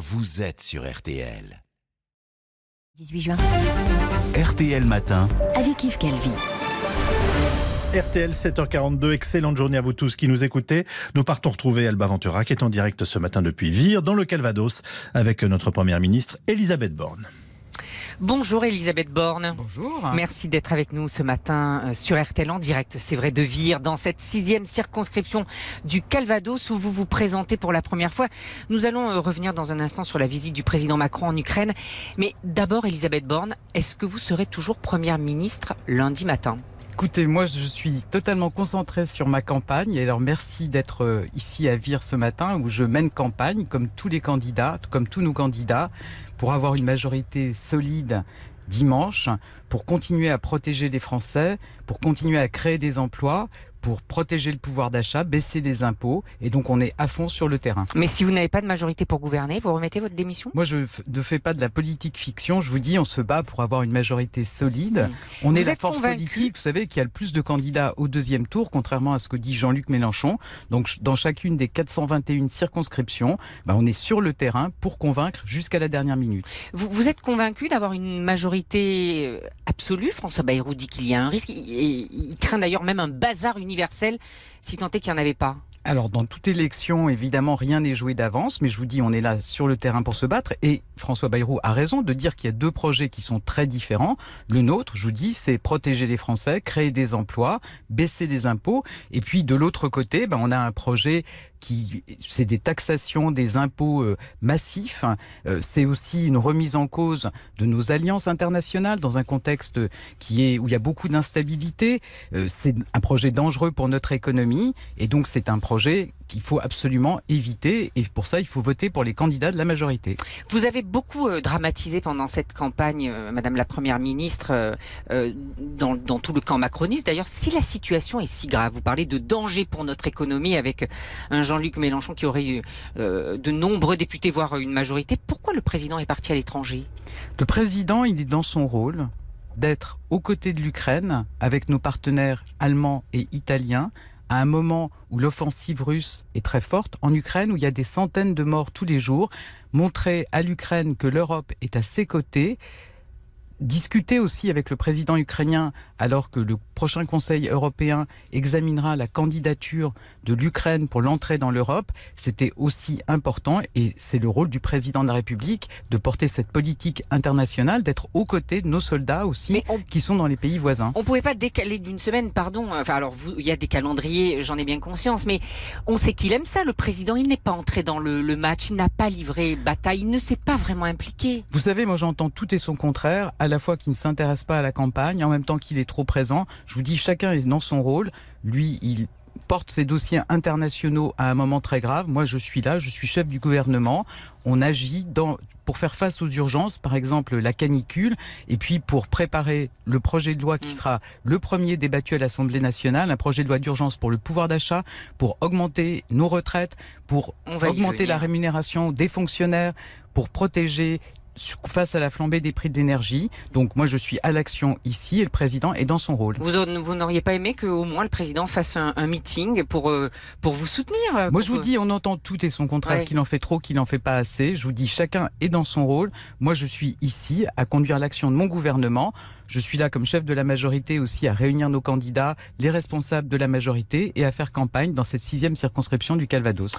vous êtes sur RTL. 18 juin. RTL Matin. Avec Yves Calvi. RTL 7h42, excellente journée à vous tous qui nous écoutez. Nous partons retrouver Alba Ventura qui est en direct ce matin depuis Vire dans le Calvados avec notre première ministre Elisabeth Borne. Bonjour Elisabeth Borne. Bonjour. Merci d'être avec nous ce matin euh, sur RTL en direct, c'est vrai, de Vire, dans cette sixième circonscription du Calvados où vous vous présentez pour la première fois. Nous allons euh, revenir dans un instant sur la visite du président Macron en Ukraine. Mais d'abord, Elisabeth Borne, est-ce que vous serez toujours première ministre lundi matin? Écoutez, moi je suis totalement concentré sur ma campagne. Et alors merci d'être euh, ici à Vire ce matin où je mène campagne comme tous les candidats, comme tous nos candidats pour avoir une majorité solide dimanche, pour continuer à protéger les Français, pour continuer à créer des emplois, pour protéger le pouvoir d'achat, baisser les impôts, et donc on est à fond sur le terrain. Mais si vous n'avez pas de majorité pour gouverner, vous remettez votre démission? Moi, je ne fais pas de la politique fiction. Je vous dis, on se bat pour avoir une majorité solide. Mmh. On est la force politique, vous savez, qui a le plus de candidats au deuxième tour, contrairement à ce que dit Jean-Luc Mélenchon. Donc, dans chacune des 421 circonscriptions, bah, on est sur le terrain pour convaincre jusqu'à la dernière minute. Vous, vous êtes convaincu d'avoir une majorité euh, absolue? François Bayrou dit qu'il y a un risque. Et il craint d'ailleurs même un bazar universel si tant est qu'il n'y en avait pas alors, dans toute élection, évidemment, rien n'est joué d'avance, mais je vous dis, on est là sur le terrain pour se battre. Et François Bayrou a raison de dire qu'il y a deux projets qui sont très différents. Le nôtre, je vous dis, c'est protéger les Français, créer des emplois, baisser les impôts. Et puis, de l'autre côté, ben, on a un projet c'est des taxations, des impôts euh, massifs. Euh, c'est aussi une remise en cause de nos alliances internationales dans un contexte qui est où il y a beaucoup d'instabilité. Euh, c'est un projet dangereux pour notre économie, et donc c'est un projet qu'il faut absolument éviter. Et pour ça, il faut voter pour les candidats de la majorité. Vous avez beaucoup euh, dramatisé pendant cette campagne, euh, Madame la Première ministre, euh, dans, tout le camp macroniste. D'ailleurs, si la situation est si grave, vous parlez de danger pour notre économie avec un Jean-Luc Mélenchon qui aurait eu de nombreux députés, voire une majorité, pourquoi le président est parti à l'étranger? Le président, il est dans son rôle d'être aux côtés de l'Ukraine avec nos partenaires allemands et italiens à un moment où l'offensive russe est très forte, en Ukraine où il y a des centaines de morts tous les jours, montrer à l'Ukraine que l'Europe est à ses côtés, discuter aussi avec le président ukrainien alors que le prochain Conseil européen examinera la candidature de l'Ukraine pour l'entrée dans l'Europe, c'était aussi important et c'est le rôle du président de la République de porter cette politique internationale, d'être aux côtés de nos soldats aussi qui sont dans les pays voisins. On ne pouvait pas décaler d'une semaine, pardon. Enfin alors il y a des calendriers, j'en ai bien conscience, mais on sait qu'il aime ça. Le président, il n'est pas entré dans le, le match, il n'a pas livré bataille, il ne s'est pas vraiment impliqué. Vous savez, moi j'entends tout et son contraire. À la fois qu'il ne s'intéresse pas à la campagne, en même temps qu'il est trop présent. Je vous dis, chacun est dans son rôle. Lui, il porte ses dossiers internationaux à un moment très grave. Moi, je suis là, je suis chef du gouvernement. On agit dans, pour faire face aux urgences, par exemple la canicule, et puis pour préparer le projet de loi qui mm. sera le premier débattu à l'Assemblée nationale, un projet de loi d'urgence pour le pouvoir d'achat, pour augmenter nos retraites, pour augmenter la rémunération des fonctionnaires, pour protéger face à la flambée des prix d'énergie. Donc moi je suis à l'action ici et le président est dans son rôle. Vous, vous n'auriez pas aimé qu'au moins le président fasse un, meeting pour, euh, pour vous soutenir euh, Moi je vous dis, on entend tout et son contraire, qu'il en fait trop, qu'il n'en fait pas assez. Je vous dis, chacun est dans son rôle. Moi je suis ici à conduire l'action de mon gouvernement. Je suis là comme chef de la majorité aussi à réunir nos candidats, les responsables de la majorité et à faire campagne dans cette sixième circonscription du Calvados.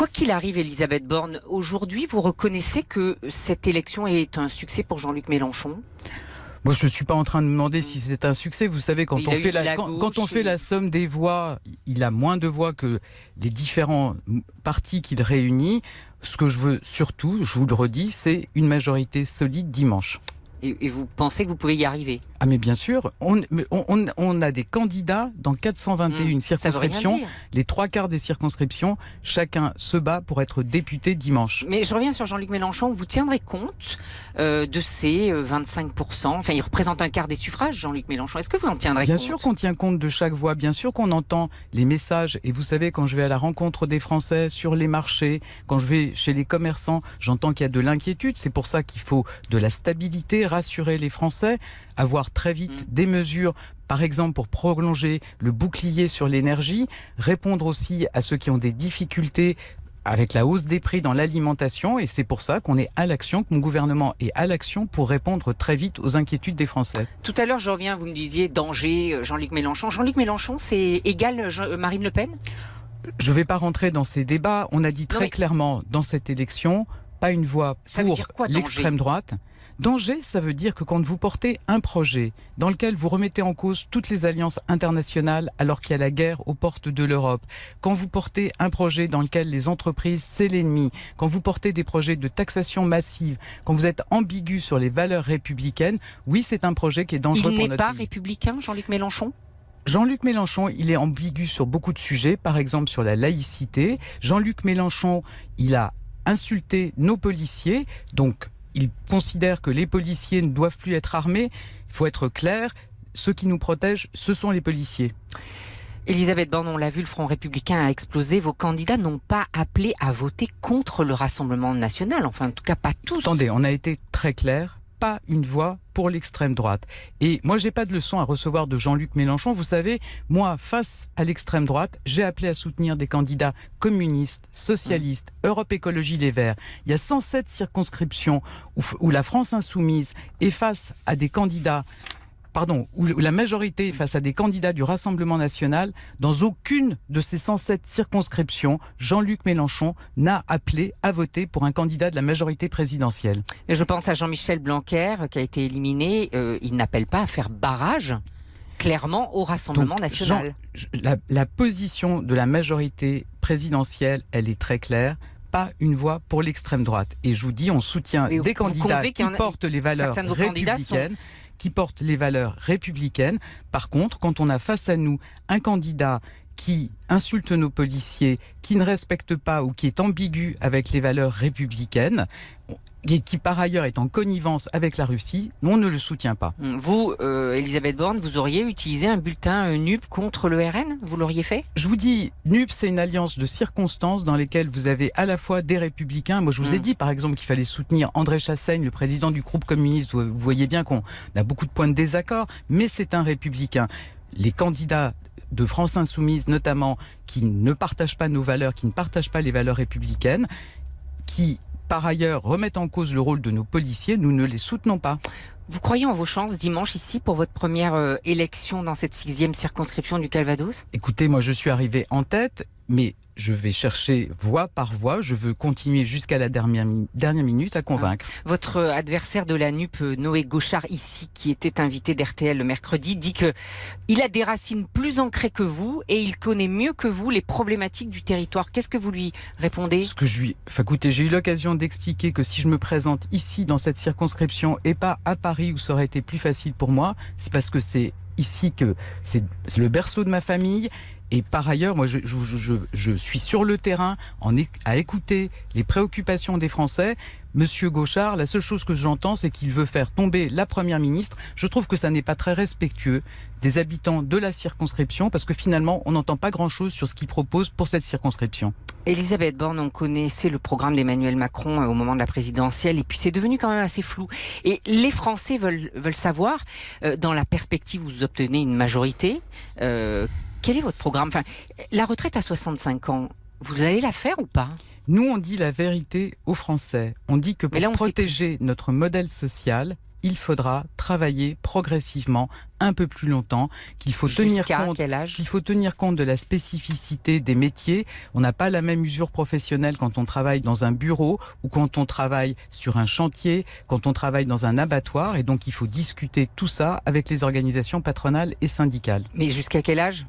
Quoi qu'il arrive, Elisabeth Borne, aujourd'hui, vous reconnaissez que cette élection est un succès pour Jean-Luc Mélenchon? Moi, je ne suis pas en train de demander si c'est un succès. Vous savez, quand, on fait la, quand, on fait la somme des voix, il a moins de voix que les différents partis qu'il réunit. Ce que je veux surtout, je vous le redis, c'est une majorité solide dimanche. Et, vous pensez que vous pouvez y arriver Ah mais bien sûr, on, on, on, a des candidats dans 421 mmh, circonscriptions, les trois quarts des circonscriptions, chacun se bat pour être député dimanche. Mais je reviens sur Jean-Luc Mélenchon, vous tiendrez compte euh, de ces 25%, euh, enfin il représente un quart des suffrages, Jean-Luc Mélenchon, est-ce que vous en tiendrez compte Bien sûr qu'on tient compte de chaque voix, bien sûr qu'on entend les messages, et vous savez quand je vais à la rencontre des Français sur les marchés, quand je vais chez les commerçants, j'entends qu'il y a de l'inquiétude, c'est pour ça qu'il faut de la stabilité, rassurer les Français, avoir très vite mm. des mesures par exemple pour prolonger le bouclier sur l'énergie, répondre aussi à ceux qui ont des difficultés avec la hausse des prix dans l'alimentation et c'est pour ça qu'on est à l'action, que mon gouvernement est à l'action pour répondre très vite aux inquiétudes des Français. Tout à l'heure, je reviens, vous me disiez danger, euh, Jean-Luc Mélenchon. Jean-Luc Mélenchon, c'est égal euh, Marine Le Pen? Je ne vais pas rentrer dans ces débats. On a dit très clairement dans cette élection, pas une voix pour l'extrême droite. Danger, ça veut dire que quand vous portez un projet dans lequel vous remettez en cause toutes les alliances internationales alors qu'il y a la guerre aux portes de l'Europe, quand vous portez un projet dans lequel les entreprises, c'est l'ennemi, quand vous portez des projets de taxation massive, quand vous êtes ambigu sur les valeurs républicaines, oui, c'est un projet qui est dangereux pour notre pays. Il pas républicain, Jean-Luc Mélenchon? Jean-Luc Mélenchon, il est ambigu sur beaucoup de sujets, par exemple sur la laïcité. Jean-Luc Mélenchon, il a insulté nos policiers, donc il considère que les policiers ne doivent plus être armés. Il faut être clair, ceux qui nous protègent, ce sont les policiers. Elisabeth Borne, on l'a vu, le Front républicain a explosé. Vos candidats n'ont pas appelé à voter contre le Rassemblement national. Enfin, en tout cas, pas tous. Attendez, on a été très clair pas une voix pour l'extrême droite. Et moi, j'ai pas de leçon à recevoir de Jean-Luc Mélenchon. Vous savez, moi, face à l'extrême droite, j'ai appelé à soutenir des candidats communistes, socialistes, Europe Écologie Les Verts. Il y a 107 circonscriptions où, où la France insoumise est face à des candidats pardon, où la majorité face à des candidats du Rassemblement national, dans aucune de ces 107 circonscriptions, Jean-Luc Mélenchon n'a appelé à voter pour un candidat de la majorité présidentielle. Et je pense à Jean-Michel Blanquer qui a été éliminé. Euh, il n'appelle pas à faire barrage clairement au Rassemblement national. la, position de la majorité présidentielle, elle est très claire pas une voix pour l'extrême droite. Et je vous dis, on soutient des candidats qui portent les valeurs républicaines qui porte les valeurs républicaines. Par contre, quand on a face à nous un candidat qui insulte nos policiers, qui ne respecte pas ou qui est ambigu avec les valeurs républicaines, et qui par ailleurs est en connivence avec la Russie, on ne le soutient pas. Hum, vous, euh, Elisabeth Borne, vous auriez utilisé un bulletin euh, NUP contre le RN Vous l'auriez fait? Je vous dis, NUP, c'est une alliance de circonstances dans lesquelles vous avez à la fois des républicains. Moi, je vous ai hum. dit, par exemple, qu'il fallait soutenir André Chassaigne, le président du groupe communiste. Vous voyez bien qu'on a beaucoup de points de désaccord, mais c'est un républicain. Les candidats de France Insoumise notamment, qui ne partagent pas nos valeurs, qui ne partagent pas les valeurs républicaines, qui par ailleurs remettent en cause le rôle de nos policiers, nous ne les soutenons pas. Vous croyez en vos chances dimanche ici pour votre première euh, élection dans cette sixième circonscription du Calvados? Écoutez, moi je suis arrivé en tête, mais je vais chercher voix par voix. Je veux continuer jusqu'à la dernière, dernière minute à convaincre. Ah. Votre adversaire de la NUP, Noé Gauchard, ici, qui était invité d'RTL le mercredi, dit que il a des racines plus ancrées que vous et il connaît mieux que vous les problématiques du territoire. Qu'est-ce que vous lui répondez? Ce que je lui, enfin, écoutez, j'ai eu l'occasion d'expliquer que si je me présente ici dans cette circonscription et pas à Paris où ça aurait été plus facile pour moi, c'est parce que c'est ici que c'est le berceau de ma famille et par ailleurs, moi, je, suis sur le terrain en, à écouter les préoccupations des Français. Monsieur Gauchard, la seule chose que j'entends, c'est qu'il veut faire tomber la Première ministre. Je trouve que ça n'est pas très respectueux des habitants de la circonscription, parce que finalement, on n'entend pas grand-chose sur ce qu'il propose pour cette circonscription. Elisabeth Borne, on connaissait le programme d'Emmanuel Macron euh, au moment de la présidentielle, et puis c'est devenu quand même assez flou. Et les Français veulent, veulent savoir, euh, dans la perspective où vous obtenez une majorité, euh, quel est votre programme? Enfin, La retraite à 65 ans, vous allez la faire ou pas? Nous, on dit la vérité aux Français. On dit que pour protéger notre modèle social, il faudra travailler progressivement un peu plus longtemps, qu'il faut tenir compte qu'il faut tenir compte de la spécificité des métiers. On n'a pas la même usure professionnelle quand on travaille dans un bureau ou quand on travaille sur un chantier, quand on travaille dans un abattoir et donc il faut discuter tout ça avec les organisations patronales et syndicales. Mais jusqu'à quel âge?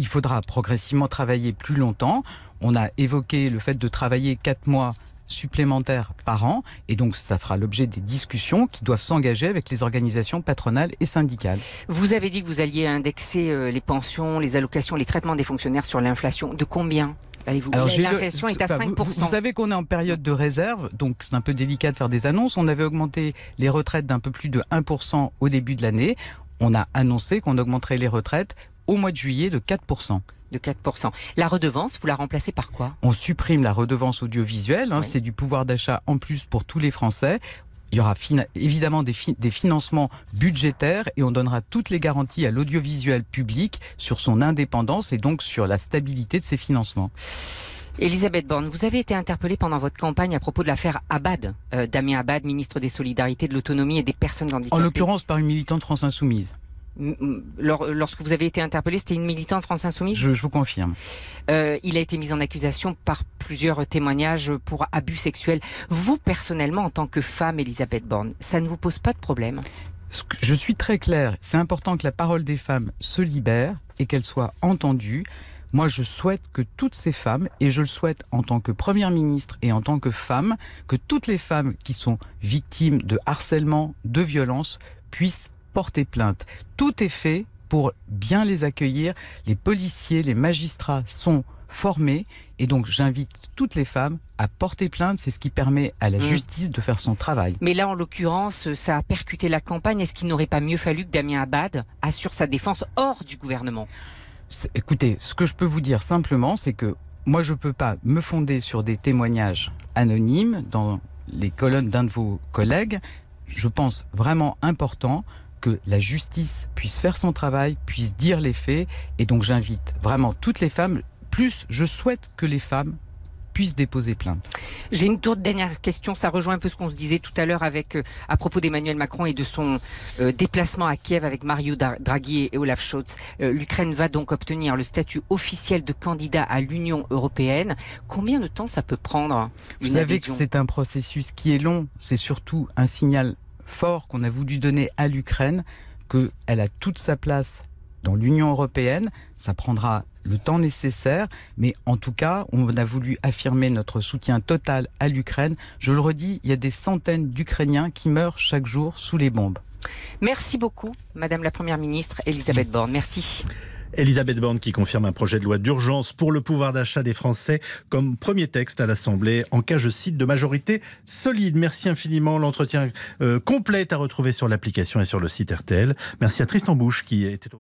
Il faudra progressivement travailler plus longtemps. On a évoqué le fait de travailler quatre mois supplémentaires par an. Et donc, ça fera l'objet des discussions qui doivent s'engager avec les organisations patronales et syndicales. Vous avez dit que vous alliez indexer euh, les pensions, les allocations, les traitements des fonctionnaires sur l'inflation. De combien Allez-vous? L'inflation est à 5%. Vous, vous, savez qu'on est en période de réserve, donc c'est un peu délicat de faire des annonces. On avait augmenté les retraites d'un peu plus de 1% au début de l'année. On a annoncé qu'on augmenterait les retraites au mois de juillet de 4% de 4%. La redevance, vous la remplacez par quoi? On supprime la redevance audiovisuelle, hein, c'est du pouvoir d'achat en plus pour tous les Français. Il y aura évidemment des, des, financements budgétaires et on donnera toutes les garanties à l'audiovisuel public sur son indépendance et donc sur la stabilité de ses financements. Elisabeth Borne, vous avez été interpellée pendant votre campagne à propos de l'affaire Abad, euh, Damien Abad, ministre des Solidarités, de l'Autonomie et des Personnes handicapées. En l'occurrence, par une militante France Insoumise. Lorsque vous avez été interpellé, c'était une militante France Insoumise je, je, vous confirme. Euh, il a été mis en accusation par plusieurs témoignages pour abus sexuels. Vous, personnellement, en tant que femme, Elisabeth Borne, ça ne vous pose pas de problème Je suis très clair. C'est important que la parole des femmes se libère et qu'elle soit entendue. Moi, je souhaite que toutes ces femmes, et je le souhaite en tant que Première ministre et en tant que femme, que toutes les femmes qui sont victimes de harcèlement, de violence, puissent porter plainte. Tout est fait pour bien les accueillir. Les policiers, les magistrats sont formés et donc j'invite toutes les femmes à porter plainte. C'est ce qui permet à la mmh. justice de faire son travail. Mais là, en l'occurrence, ça a percuté la campagne. Est-ce qu'il n'aurait pas mieux fallu que Damien Abad assure sa défense hors du gouvernement? Écoutez, ce que je peux vous dire simplement, c'est que moi, je ne peux pas me fonder sur des témoignages anonymes dans les colonnes d'un de vos collègues. Je pense vraiment important que la justice puisse faire son travail, puisse dire les faits. Et donc j'invite vraiment toutes les femmes, plus je souhaite que les femmes puissent déposer plainte. J'ai une toute dernière question, ça rejoint un peu ce qu'on se disait tout à l'heure avec euh, à propos d'Emmanuel Macron et de son euh, déplacement à Kiev avec Mario Draghi et Olaf Scholz. Euh, L'Ukraine va donc obtenir le statut officiel de candidat à l'Union européenne. Combien de temps ça peut prendre Vous savez que c'est un processus qui est long, c'est surtout un signal fort qu'on a voulu donner à l'Ukraine, qu'elle a toute sa place dans l'Union européenne. Ça prendra le temps nécessaire, mais en tout cas, on a voulu affirmer notre soutien total à l'Ukraine. Je le redis, il y a des centaines d'Ukrainiens qui meurent chaque jour sous les bombes. Merci beaucoup, Madame la Première ministre Elisabeth Borne. Merci. Elisabeth Borne qui confirme un projet de loi d'urgence pour le pouvoir d'achat des Français comme premier texte à l'Assemblée en cas, je cite, de majorité solide. Merci infiniment. L'entretien euh, complet à retrouver sur l'application et sur le site RTL. Merci à Tristan Bouche qui était au